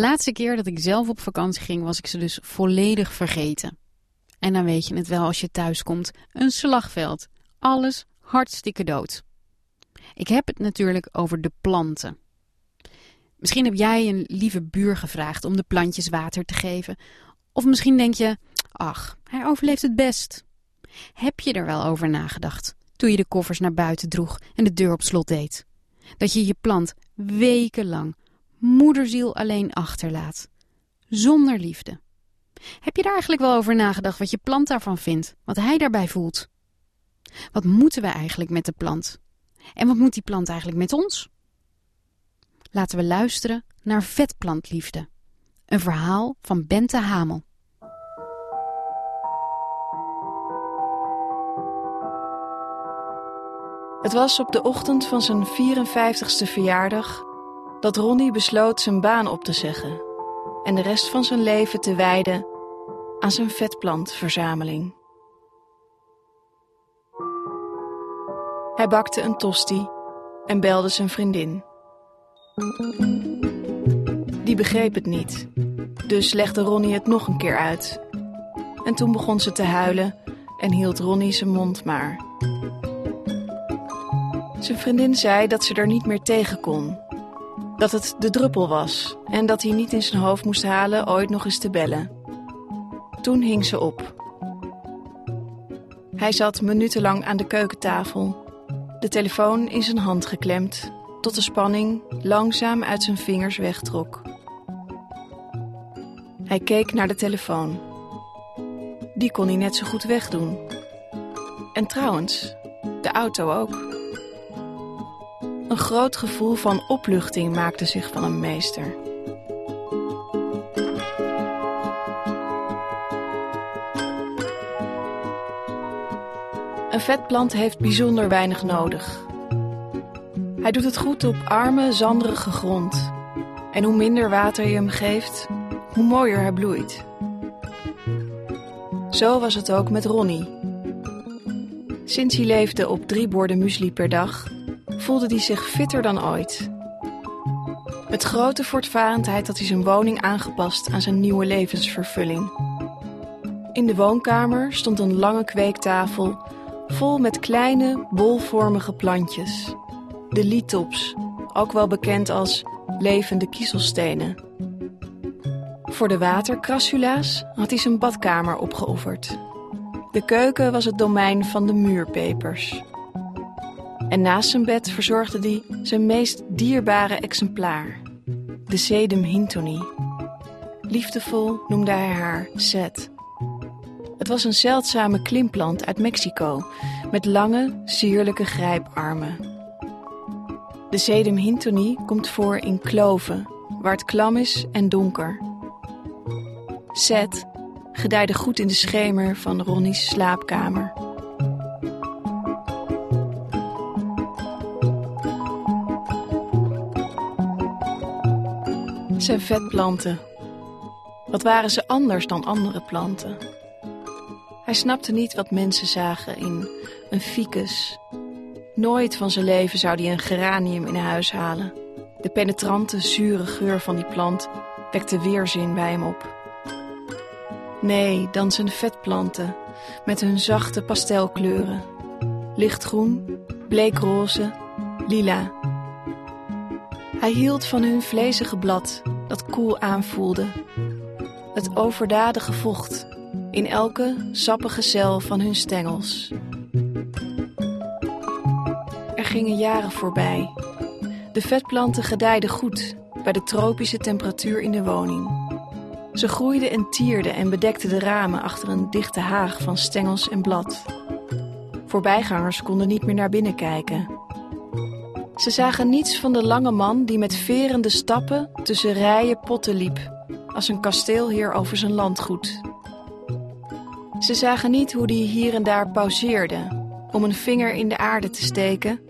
Laatste keer dat ik zelf op vakantie ging, was ik ze dus volledig vergeten. En dan weet je het wel als je thuis komt: een slagveld. Alles hartstikke dood. Ik heb het natuurlijk over de planten. Misschien heb jij een lieve buur gevraagd om de plantjes water te geven. Of misschien denk je: ach, hij overleeft het best. Heb je er wel over nagedacht toen je de koffers naar buiten droeg en de deur op slot deed? Dat je je plant wekenlang moederziel alleen achterlaat. Zonder liefde. Heb je daar eigenlijk wel over nagedacht wat je plant daarvan vindt? Wat hij daarbij voelt? Wat moeten we eigenlijk met de plant? En wat moet die plant eigenlijk met ons? Laten we luisteren naar Vetplantliefde. Een verhaal van Bente Hamel. Het was op de ochtend van zijn 54ste verjaardag dat Ronnie besloot zijn baan op te zeggen en de rest van zijn leven te wijden aan zijn vetplantverzameling. Hij bakte een tosti en belde zijn vriendin. Die begreep het niet, dus legde Ronnie het nog een keer uit. En toen begon ze te huilen en hield Ronnie zijn mond maar. Zijn vriendin zei dat ze er niet meer tegen kon. Dat het de druppel was en dat hij niet in zijn hoofd moest halen ooit nog eens te bellen. Toen hing ze op. Hij zat minutenlang aan de keukentafel, de telefoon in zijn hand geklemd, tot de spanning langzaam uit zijn vingers wegtrok. Hij keek naar de telefoon. Die kon hij net zo goed wegdoen. En trouwens, de auto ook. Een groot gevoel van opluchting maakte zich van hem meester. Een vetplant heeft bijzonder weinig nodig. Hij doet het goed op arme, zanderige grond. En hoe minder water je hem geeft, hoe mooier hij bloeit. Zo was het ook met Ronnie. Sinds hij leefde op drie borden muesli per dag, voelde hij zich fitter dan ooit. Met grote voortvarendheid had hij zijn woning aangepast aan zijn nieuwe levensvervulling. In de woonkamer stond een lange kweektafel vol met kleine, bolvormige plantjes. De litops, ook wel bekend als levende kiezelstenen. Voor de watercrassula's had hij zijn badkamer opgeofferd. De keuken was het domein van de muurpepers. En naast zijn bed verzorgde hij zijn meest dierbare exemplaar, de Sedum hintoni. Liefdevol noemde hij haar Seth. Het was een zeldzame klimplant uit Mexico met lange, sierlijke grijparmen. De Sedum hintoni komt voor in kloven, waar het klam is en donker. Seth gedijde goed in de schemer van Ronnie's slaapkamer. Zijn vetplanten. Wat waren ze anders dan andere planten? Hij snapte niet wat mensen zagen in een ficus. Nooit van zijn leven zou hij een geranium in huis halen. De penetrante, zure geur van die plant wekte weerzin bij hem op. Nee, dan zijn vetplanten met hun zachte pastelkleuren. Lichtgroen, bleekroze, lila. Hij hield van hun vlezige blad dat koel aanvoelde. Het overdadige vocht in elke sappige cel van hun stengels. Er gingen jaren voorbij. De vetplanten gedijden goed bij de tropische temperatuur in de woning. Ze groeiden en tierden en bedekten de ramen achter een dichte haag van stengels en blad. Voorbijgangers konden niet meer naar binnen kijken. Ze zagen niets van de lange man die met verende stappen tussen rijen potten liep, als een kasteelheer over zijn landgoed. Ze zagen niet hoe die hier en daar pauzeerde om een vinger in de aarde te steken.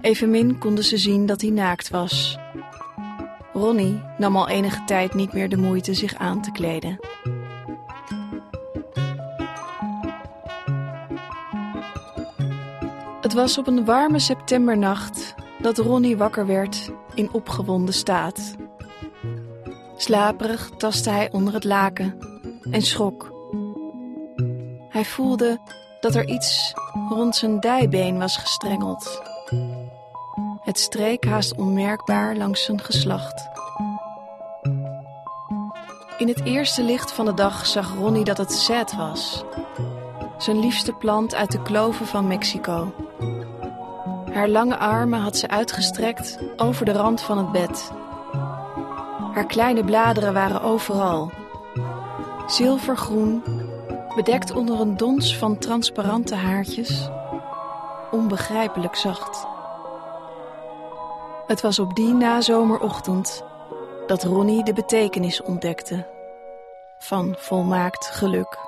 Evenmin konden ze zien dat hij naakt was. Ronnie nam al enige tijd niet meer de moeite zich aan te kleden. Het was op een warme septembernacht dat Ronnie wakker werd in opgewonden staat. Slaperig tastte hij onder het laken en schrok. Hij voelde dat er iets rond zijn dijbeen was gestrengeld. Het streek haast onmerkbaar langs zijn geslacht. In het eerste licht van de dag zag Ronnie dat het Zet was. Zijn liefste plant uit de kloven van Mexico. Haar lange armen had ze uitgestrekt over de rand van het bed. Haar kleine bladeren waren overal. Zilvergroen, bedekt onder een dons van transparante haartjes. Onbegrijpelijk zacht. Het was op die nazomerochtend dat Ronnie de betekenis ontdekte van volmaakt geluk.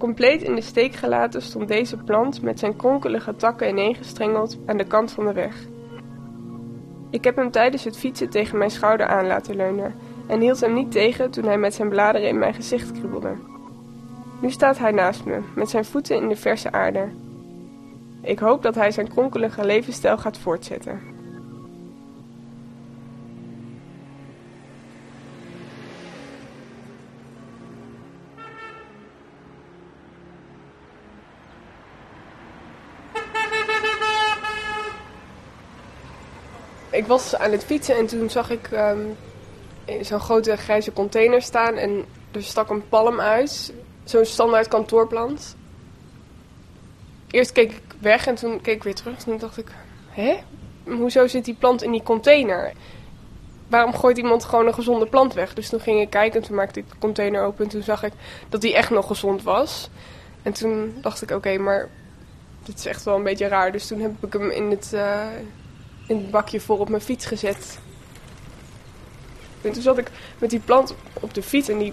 Compleet in de steek gelaten stond deze plant met zijn kronkelige takken ineengestrengeld aan de kant van de weg. Ik heb hem tijdens het fietsen tegen mijn schouder aan laten leunen en hield hem niet tegen toen hij met zijn bladeren in mijn gezicht kriebelde. Nu staat hij naast me, met zijn voeten in de verse aarde. Ik hoop dat hij zijn kronkelige levensstijl gaat voortzetten. Ik was aan het fietsen en toen zag ik um, zo'n grote grijze container staan en er stak een palm uit. Zo'n standaard kantoorplant. Eerst keek ik weg en toen keek ik weer terug en toen dacht ik, hè? Hoezo zit die plant in die container? Waarom gooit iemand gewoon een gezonde plant weg? Dus toen ging ik kijken en toen maakte ik de container open en toen zag ik dat die echt nog gezond was. En toen dacht ik, oké, maar dit is echt wel een beetje raar. Dus toen heb ik hem in het, uh, in het bakje voor op mijn fiets gezet. En toen zat ik met die plant op de fiets en die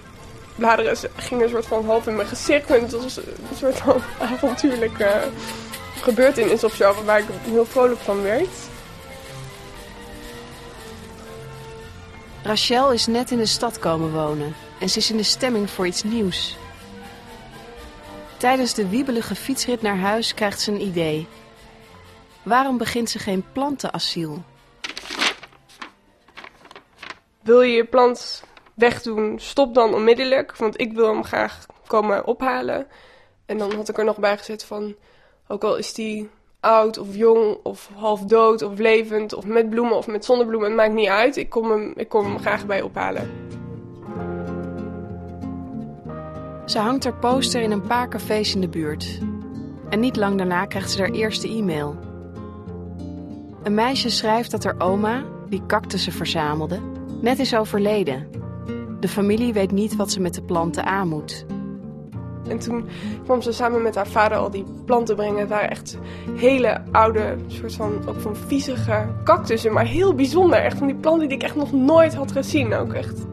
bladeren gingen een soort van half in mijn gezicht. En het was een soort van avontuurlijke uh, gebeurtenis of zo, waar ik heel vrolijk van werd. Rachel is net in de stad komen wonen en ze is in de stemming voor iets nieuws. Tijdens de wiebelige fietsrit naar huis krijgt ze een idee. Waarom begint ze geen plantenasiel? Wil je je plant wegdoen, stop dan onmiddellijk. Want ik wil hem graag komen ophalen. En dan had ik er nog bij gezet van... Ook al is die oud of jong of half dood of levend... of met bloemen of met zonnebloemen, het maakt niet uit. Ik kom hem, ik kom hem graag bij ophalen. Ze hangt haar poster in een paar cafés in de buurt. En niet lang daarna krijgt ze haar eerste e-mail. Een meisje schrijft dat haar oma, die cactussen verzamelde, net is overleden. De familie weet niet wat ze met de planten aan moet. En toen kwam ze samen met haar vader al die planten brengen. Het waren echt hele oude, soort van, ook van viezige cactussen. Maar heel bijzonder. Echt van die planten die ik echt nog nooit had gezien. Ook echt.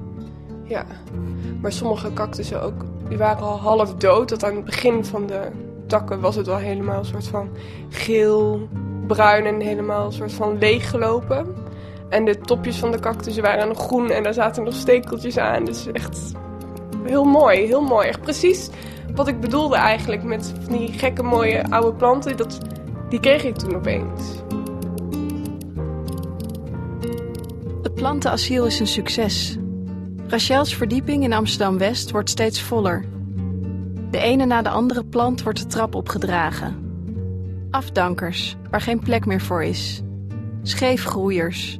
Ja. Maar sommige cactussen ook, die waren al half dood. Dat aan het begin van de takken was het wel helemaal een soort van geel, bruin en helemaal soort van leeggelopen. En de topjes van de cactussen waren nog groen en daar zaten nog stekeltjes aan. Dus echt heel mooi, heel mooi. Echt precies wat ik bedoelde eigenlijk met die gekke mooie oude planten. Dat, die kreeg ik toen opeens. Het plantenasiel is een succes. Rachel's verdieping in Amsterdam-West wordt steeds voller. De ene na de andere plant wordt de trap opgedragen. Afdankers, waar geen plek meer voor is. Scheefgroeiers,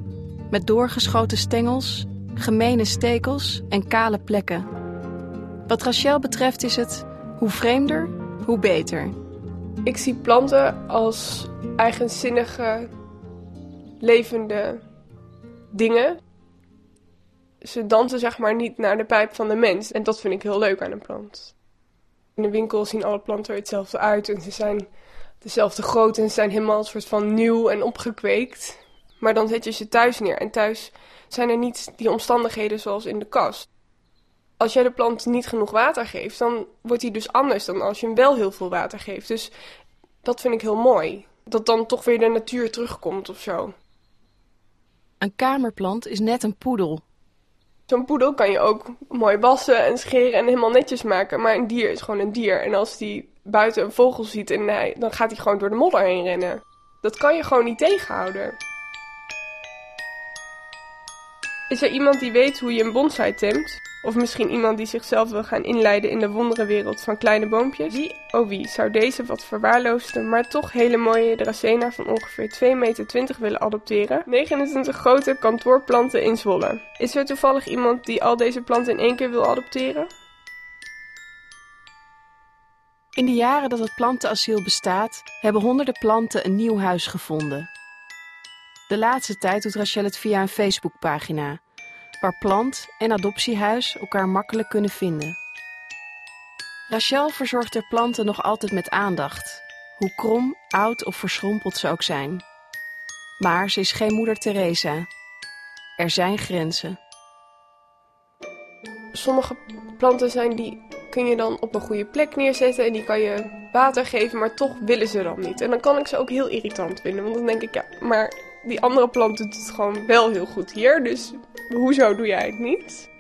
met doorgeschoten stengels, gemene stekels en kale plekken. Wat Rachel betreft is het hoe vreemder, hoe beter. Ik zie planten als eigenzinnige, levende dingen. Ze dansen zeg maar niet naar de pijp van de mens. En dat vind ik heel leuk aan een plant. In de winkel zien alle planten er hetzelfde uit en ze zijn dezelfde grootte en zijn helemaal een soort van nieuw en opgekweekt. Maar dan zet je ze thuis neer. En thuis zijn er niet die omstandigheden zoals in de kast. Als jij de plant niet genoeg water geeft, dan wordt hij dus anders dan als je hem wel heel veel water geeft. Dus dat vind ik heel mooi. Dat dan toch weer de natuur terugkomt of zo. Een kamerplant is net een poedel. Zo'n poedel kan je ook mooi wassen en scheren en helemaal netjes maken. Maar een dier is gewoon een dier. En als die buiten een vogel ziet, en hij, dan gaat hij gewoon door de modder heen rennen. Dat kan je gewoon niet tegenhouden. Is er iemand die weet hoe je een bonsai temt? Of misschien iemand die zichzelf wil gaan inleiden in de wonderenwereld van kleine boompjes? Wie, oh wie, zou deze wat verwaarloosde, maar toch hele mooie Dracena van ongeveer 2,20 meter willen adopteren? 29 grote kantoorplanten in Zwolle. Is er toevallig iemand die al deze planten in één keer wil adopteren? In de jaren dat het plantenasiel bestaat, hebben honderden planten een nieuw huis gevonden. De laatste tijd doet Rachel het via een Facebookpagina, waar plant en adoptiehuis elkaar makkelijk kunnen vinden. Rachel verzorgt haar planten nog altijd met aandacht, hoe krom, oud of verschrompeld ze ook zijn. Maar ze is geen moeder Teresa. Er zijn grenzen. Sommige planten zijn die kun je dan op een goede plek neerzetten en die kan je water geven, maar toch willen ze dan niet. En dan kan ik ze ook heel irritant vinden, want dan denk ik ja, maar die andere plant doet het gewoon wel heel goed hier, dus hoezo doe jij het niet?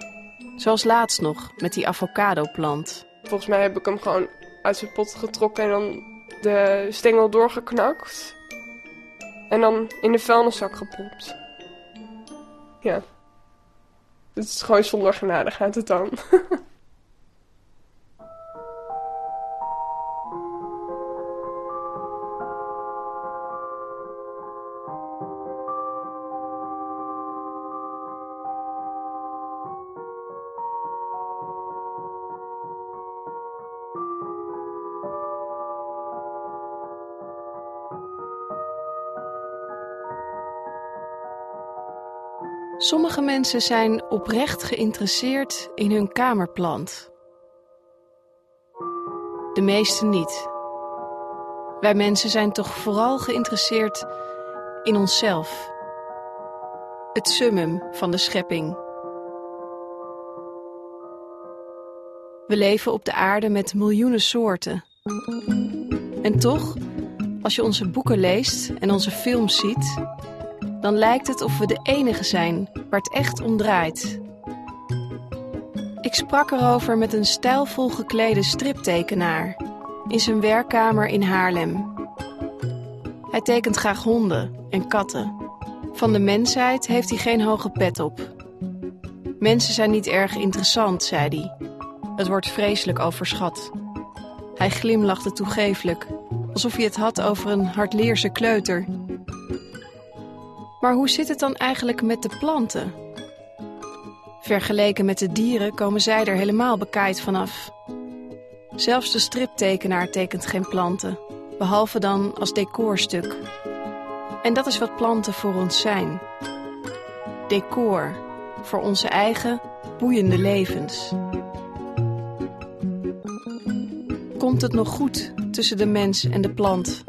Zoals laatst nog met die avocado-plant. Volgens mij heb ik hem gewoon uit zijn pot getrokken en dan de stengel doorgeknakt. En dan in de vuilniszak gepopt. Ja. Het is gewoon zonder genade gaat het dan. Sommige mensen zijn oprecht geïnteresseerd in hun kamerplant. De meeste niet. Wij mensen zijn toch vooral geïnteresseerd in onszelf. Het summum van de schepping. We leven op de aarde met miljoenen soorten. En toch, als je onze boeken leest en onze films ziet, dan lijkt het of we de enige zijn waar het echt om draait. Ik sprak erover met een stijlvol geklede striptekenaar in zijn werkkamer in Haarlem. Hij tekent graag honden en katten. Van de mensheid heeft hij geen hoge pet op. Mensen zijn niet erg interessant, zei hij. Het wordt vreselijk overschat. Hij glimlachte toegeeflijk, alsof hij het had over een hardleerse kleuter maar hoe zit het dan eigenlijk met de planten? Vergeleken met de dieren komen zij er helemaal bekaaid vanaf. Zelfs de striptekenaar tekent geen planten, behalve dan als decorstuk. En dat is wat planten voor ons zijn. Decor voor onze eigen boeiende levens. Komt het nog goed tussen de mens en de plant?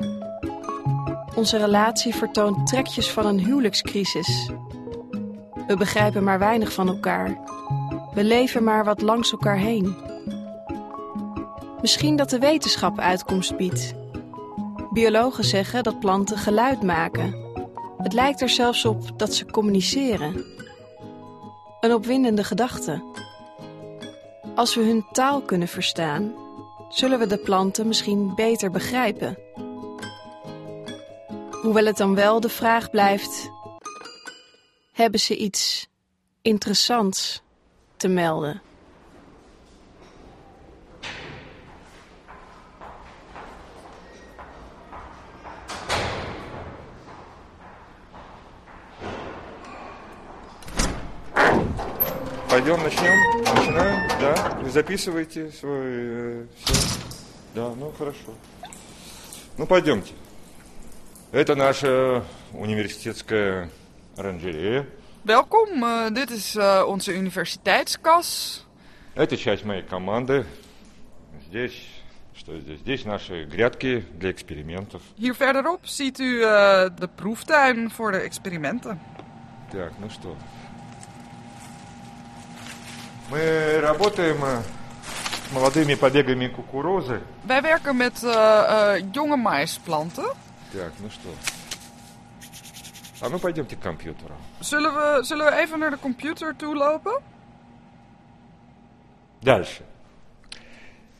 Onze relatie vertoont trekjes van een huwelijkscrisis. We begrijpen maar weinig van elkaar. We leven maar wat langs elkaar heen. Misschien dat de wetenschap uitkomst biedt. Biologen zeggen dat planten geluid maken. Het lijkt er zelfs op dat ze communiceren. Een opwindende gedachte. Als we hun taal kunnen verstaan, zullen we de planten misschien beter begrijpen. Hoewel het dan wel de vraag blijft: hebben ze iets interessants te melden? Пойдем, начнем? Начинаем? Да? Вы записываете свой... Э, все? Да, ну хорошо. Ну, пойдемте. Это наша университетская оранжерея. Welkom, uh, dit is uh, onze universiteitskas. Это часть моей команды. Здесь Что здесь? Здесь наши грядки для экспериментов. Hier verderop ziet u eh, de proeftuin voor de experimenten. Так, ну что. Мы работаем э, с молодыми побегами кукурузы. Wij werken met eh, eh, jonge maisplanten. Так, ну что. А ну пойдемте к компьютеру. Zullen we, zullen we even naar de computer toe lopen? Дальше.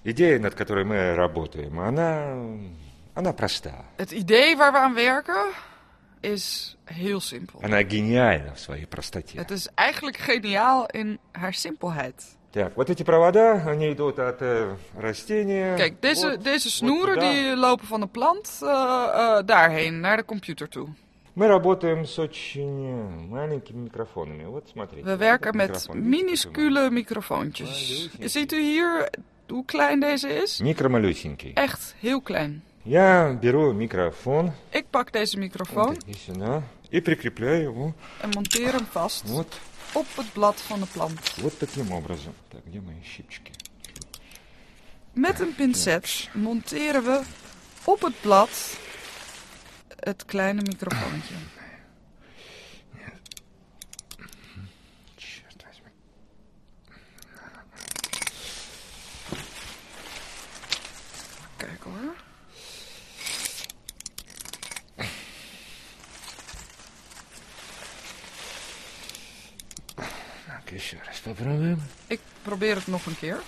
Идея, над которой мы работаем, она, она проста. Het idee waar we aan werken is heel simpel. Она гениальна в своей простоте. Het is eigenlijk geniaal in haar simpelheid. Так, вот эти провода, они идут от э, растения. Kijk, deze, вот, deze вот snoeren туда. die lopen van de plant eh, eh, daarheen, naar de computer toe. Мы работаем с очень э, маленькими микрофонами. Вот смотрите. We вот werken этот met микрофон. Видите, какой minuscule microfoontjes. Ziet u hier hoe klein deze is? маленький? Микромалюсенький. Echt heel klein. Я беру микрофон Ik pak deze microfoon вот такие сюда, и прикрепляю его en monteer hem vast вот, op het blad van de plant. вот таким образом. Так, где мои щипчики? Met een pincet monteren we op het blad het kleine microfoontje. Ik probeer het nog een keer.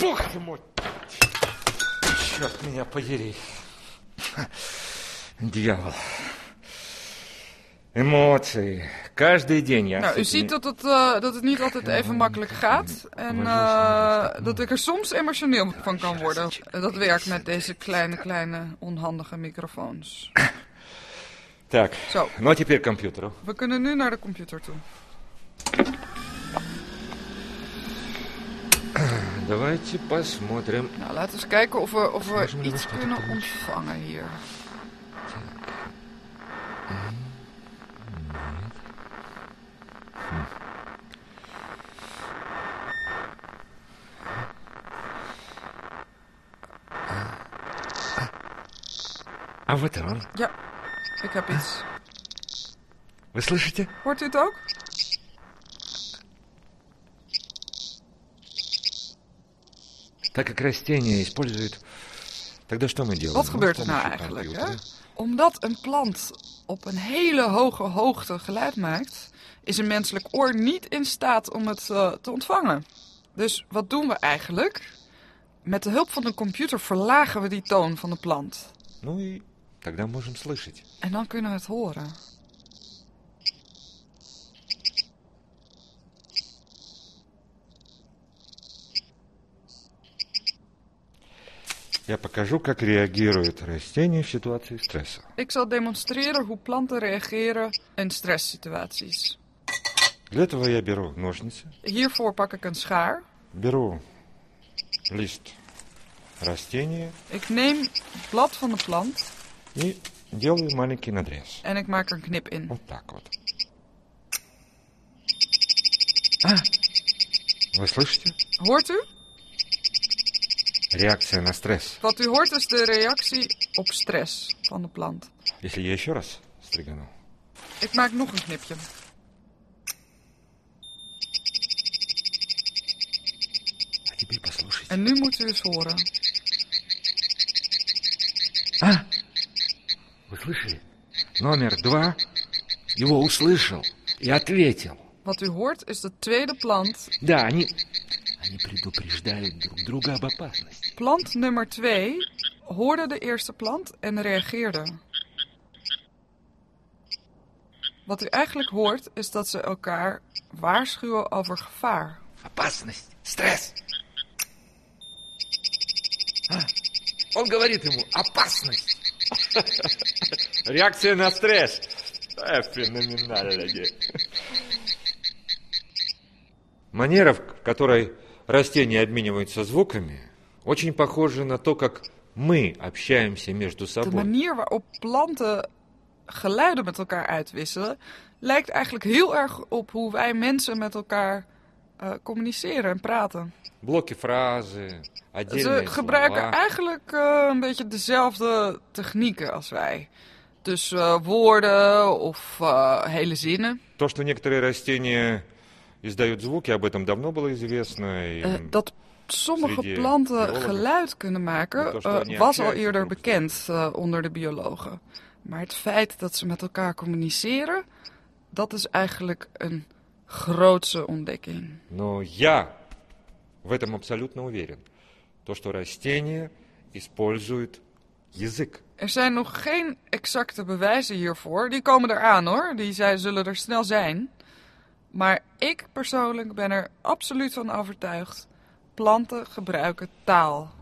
Бог ты мой! Черт меня подери. Дьявол. Эмоции. Каждый день я... Nou, с u этими- ziet dat het, eh, dat het niet altijd even makkelijk gaat. En eh, dat ik er soms emotioneel van kan worden. Dat werkt met deze kleine, kleine, onhandige microfoons. Так, Zo, ну а теперь к компьютеру. we kunnen nu naar de computer toe. Давайте посмотрим. Nou, laten we eens kijken of we, of we Можем ли мы iets что-то kunnen получить? ontvangen hier. А вот он. Ja, ik heb iets. Вы слышите? Hoort u het ook? Так как растения используют... Тогда что мы делаем? Wat Мы gebeurt с er nou помощью eigenlijk? Hè? компьютера Omdat een plant op een hele hoge hoogte geluid maakt, is een menselijk oor niet in staat om het eh, te ontvangen. Dus wat doen we eigenlijk? Met de hulp van een computer verlagen we die toon van de plant. Ну и тогда можем слышать. En dan kunnen we het horen. Я покажу, как реагируют растения в ситуации стресса. Ik zal demonstreren hoe planten reageren in stresssituaties. Для этого я беру ножницы, Hiervoor pak ik een schaar. беру лист растения Ik neem het blad van de plant и делаю маленький надрез. en ik maak er een knip in. Вот так вот. А, вы слышите? Hoort u? Реакция на стресс. Wat u hoort is de reactie op stress van de plant. Если я еще раз стригану. Ik maak nog een knipje. А теперь послушайте. En nu moet u eens horen. слышали? Номер два его услышал и ответил. Wat u hoort is de tweede plant. Да, они... Они предупреждают друг друга об опасности. Plant nummer 2 hoorde de eerste plant en reageerde. Wat u eigenlijk hoort is dat ze elkaar waarschuwen over gevaar. Опасность, стресс. А, он говорит ему, опасность. Реакция на стресс. Э, Феноменально. Манера, в которой растения обмениваются звуками, очень похожа на то, как мы общаемся между De собой. manier waarop planten geluiden met elkaar uitwisselen, lijkt eigenlijk heel erg op hoe wij mensen met elkaar eh, communiceren en praten. Блоки фразы, Ze отдельные gebruiken слова. eigenlijk eh, een beetje dezelfde technieken als wij. Dus eh, woorden of eh, hele zinnen. То, что некоторые растения издают звуки, об этом давно было известно. и, Eh, dat sommige Sreди planten biologen. geluid kunnen maken Dat was eh, toch niet was al uitgewerkt, eerder of- bekend eh, onder de biologen. Maar het feit dat ze met elkaar communiceren, dat is eigenlijk een grootse ontdekking. Но я в этом абсолютно уверен. То, что растения используют язык. Er zijn nog geen exacte bewijzen hiervoor. Die komen eraan hoor. Die zijn, zullen er snel zijn. Maar ik persoonlijk ben er absoluut van overtuigd. Planten gebruiken taal.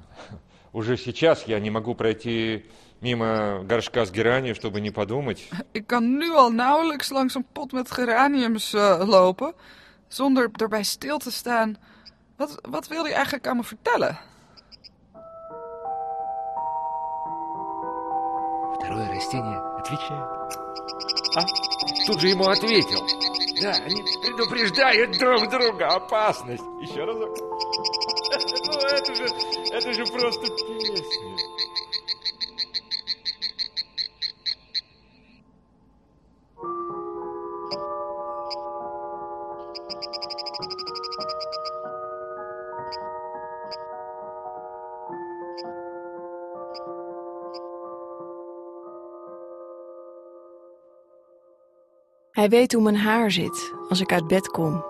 Уже сейчас я не могу пройти мимо горшка с геранью, чтобы не подумать, Ik kan nu al nauwelijks langs een pot met geraniums eh, lopen. Zonder erbij stil te staan. Wat, wat wil hij eigenlijk aan me vertellen? Второе растение отвечает. А? Тут же ему ответил. Да, они предупреждают друг друга опасность. Еще разок. Ну, это же, это же просто песня. Hij weet hoe mijn haar zit als ik uit bed kom.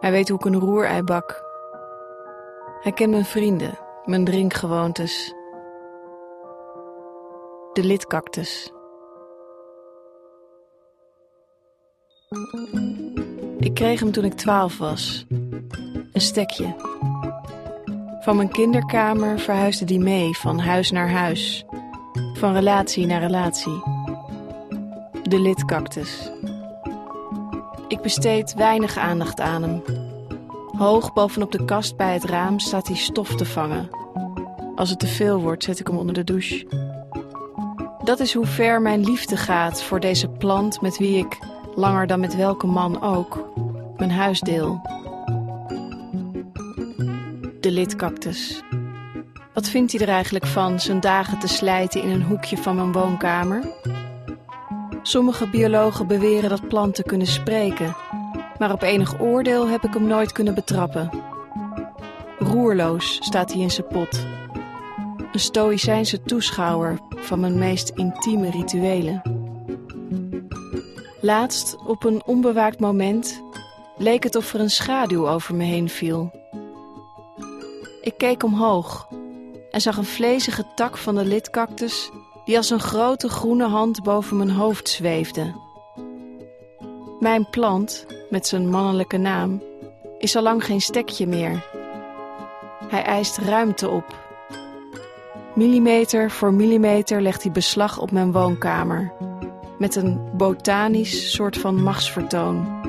Hij weet hoe ik een roerei bak. Hij kent mijn vrienden, mijn drinkgewoontes. De lidcactus. Ik kreeg hem toen ik twaalf was. Een stekje. Van mijn kinderkamer verhuisde die mee van huis naar huis. Van relatie naar relatie de lidcactus. Ik besteed weinig aandacht aan hem. Hoog bovenop de kast bij het raam staat hij stof te vangen. Als het te veel wordt, zet ik hem onder de douche. Dat is hoe ver mijn liefde gaat voor deze plant met wie ik, langer dan met welke man ook, mijn huis deel. De lidcactus. Wat vindt hij er eigenlijk van zijn dagen te slijten in een hoekje van mijn woonkamer? Sommige biologen beweren dat planten kunnen spreken, maar op enig oordeel heb ik hem nooit kunnen betrappen. Roerloos staat hij in zijn pot. Een stoïcijnse toeschouwer van mijn meest intieme rituelen. Laatst, op een onbewaakt moment, leek het of er een schaduw over me heen viel. Ik keek omhoog en zag een vlezige tak van de lidcactus die als een grote groene hand boven mijn hoofd zweefde. Mijn plant, met zijn mannelijke naam, is al lang geen stekje meer. Hij eist ruimte op. Millimeter voor millimeter legt hij beslag op mijn woonkamer, met een botanisch soort van machtsvertoon.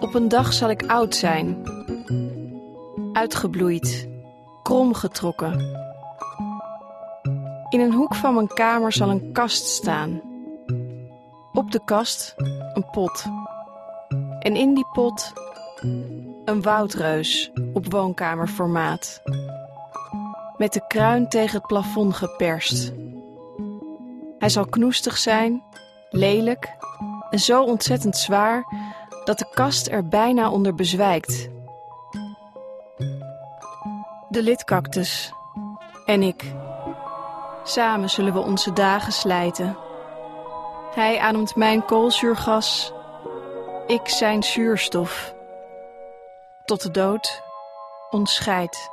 Op een dag zal ik oud zijn, uitgebloeid, kromgetrokken. In een hoek van mijn kamer zal een kast staan. Op de kast een pot. En in die pot een woudreus op woonkamerformaat. Met de kruin tegen het plafond geperst. Hij zal knoestig zijn, lelijk en zo ontzettend zwaar dat de kast er bijna onder bezwijkt. De lidcactus en ik. Samen zullen we onze dagen slijten. Hij ademt mijn koolzuurgas, ik zijn zuurstof. Tot de dood ons scheidt.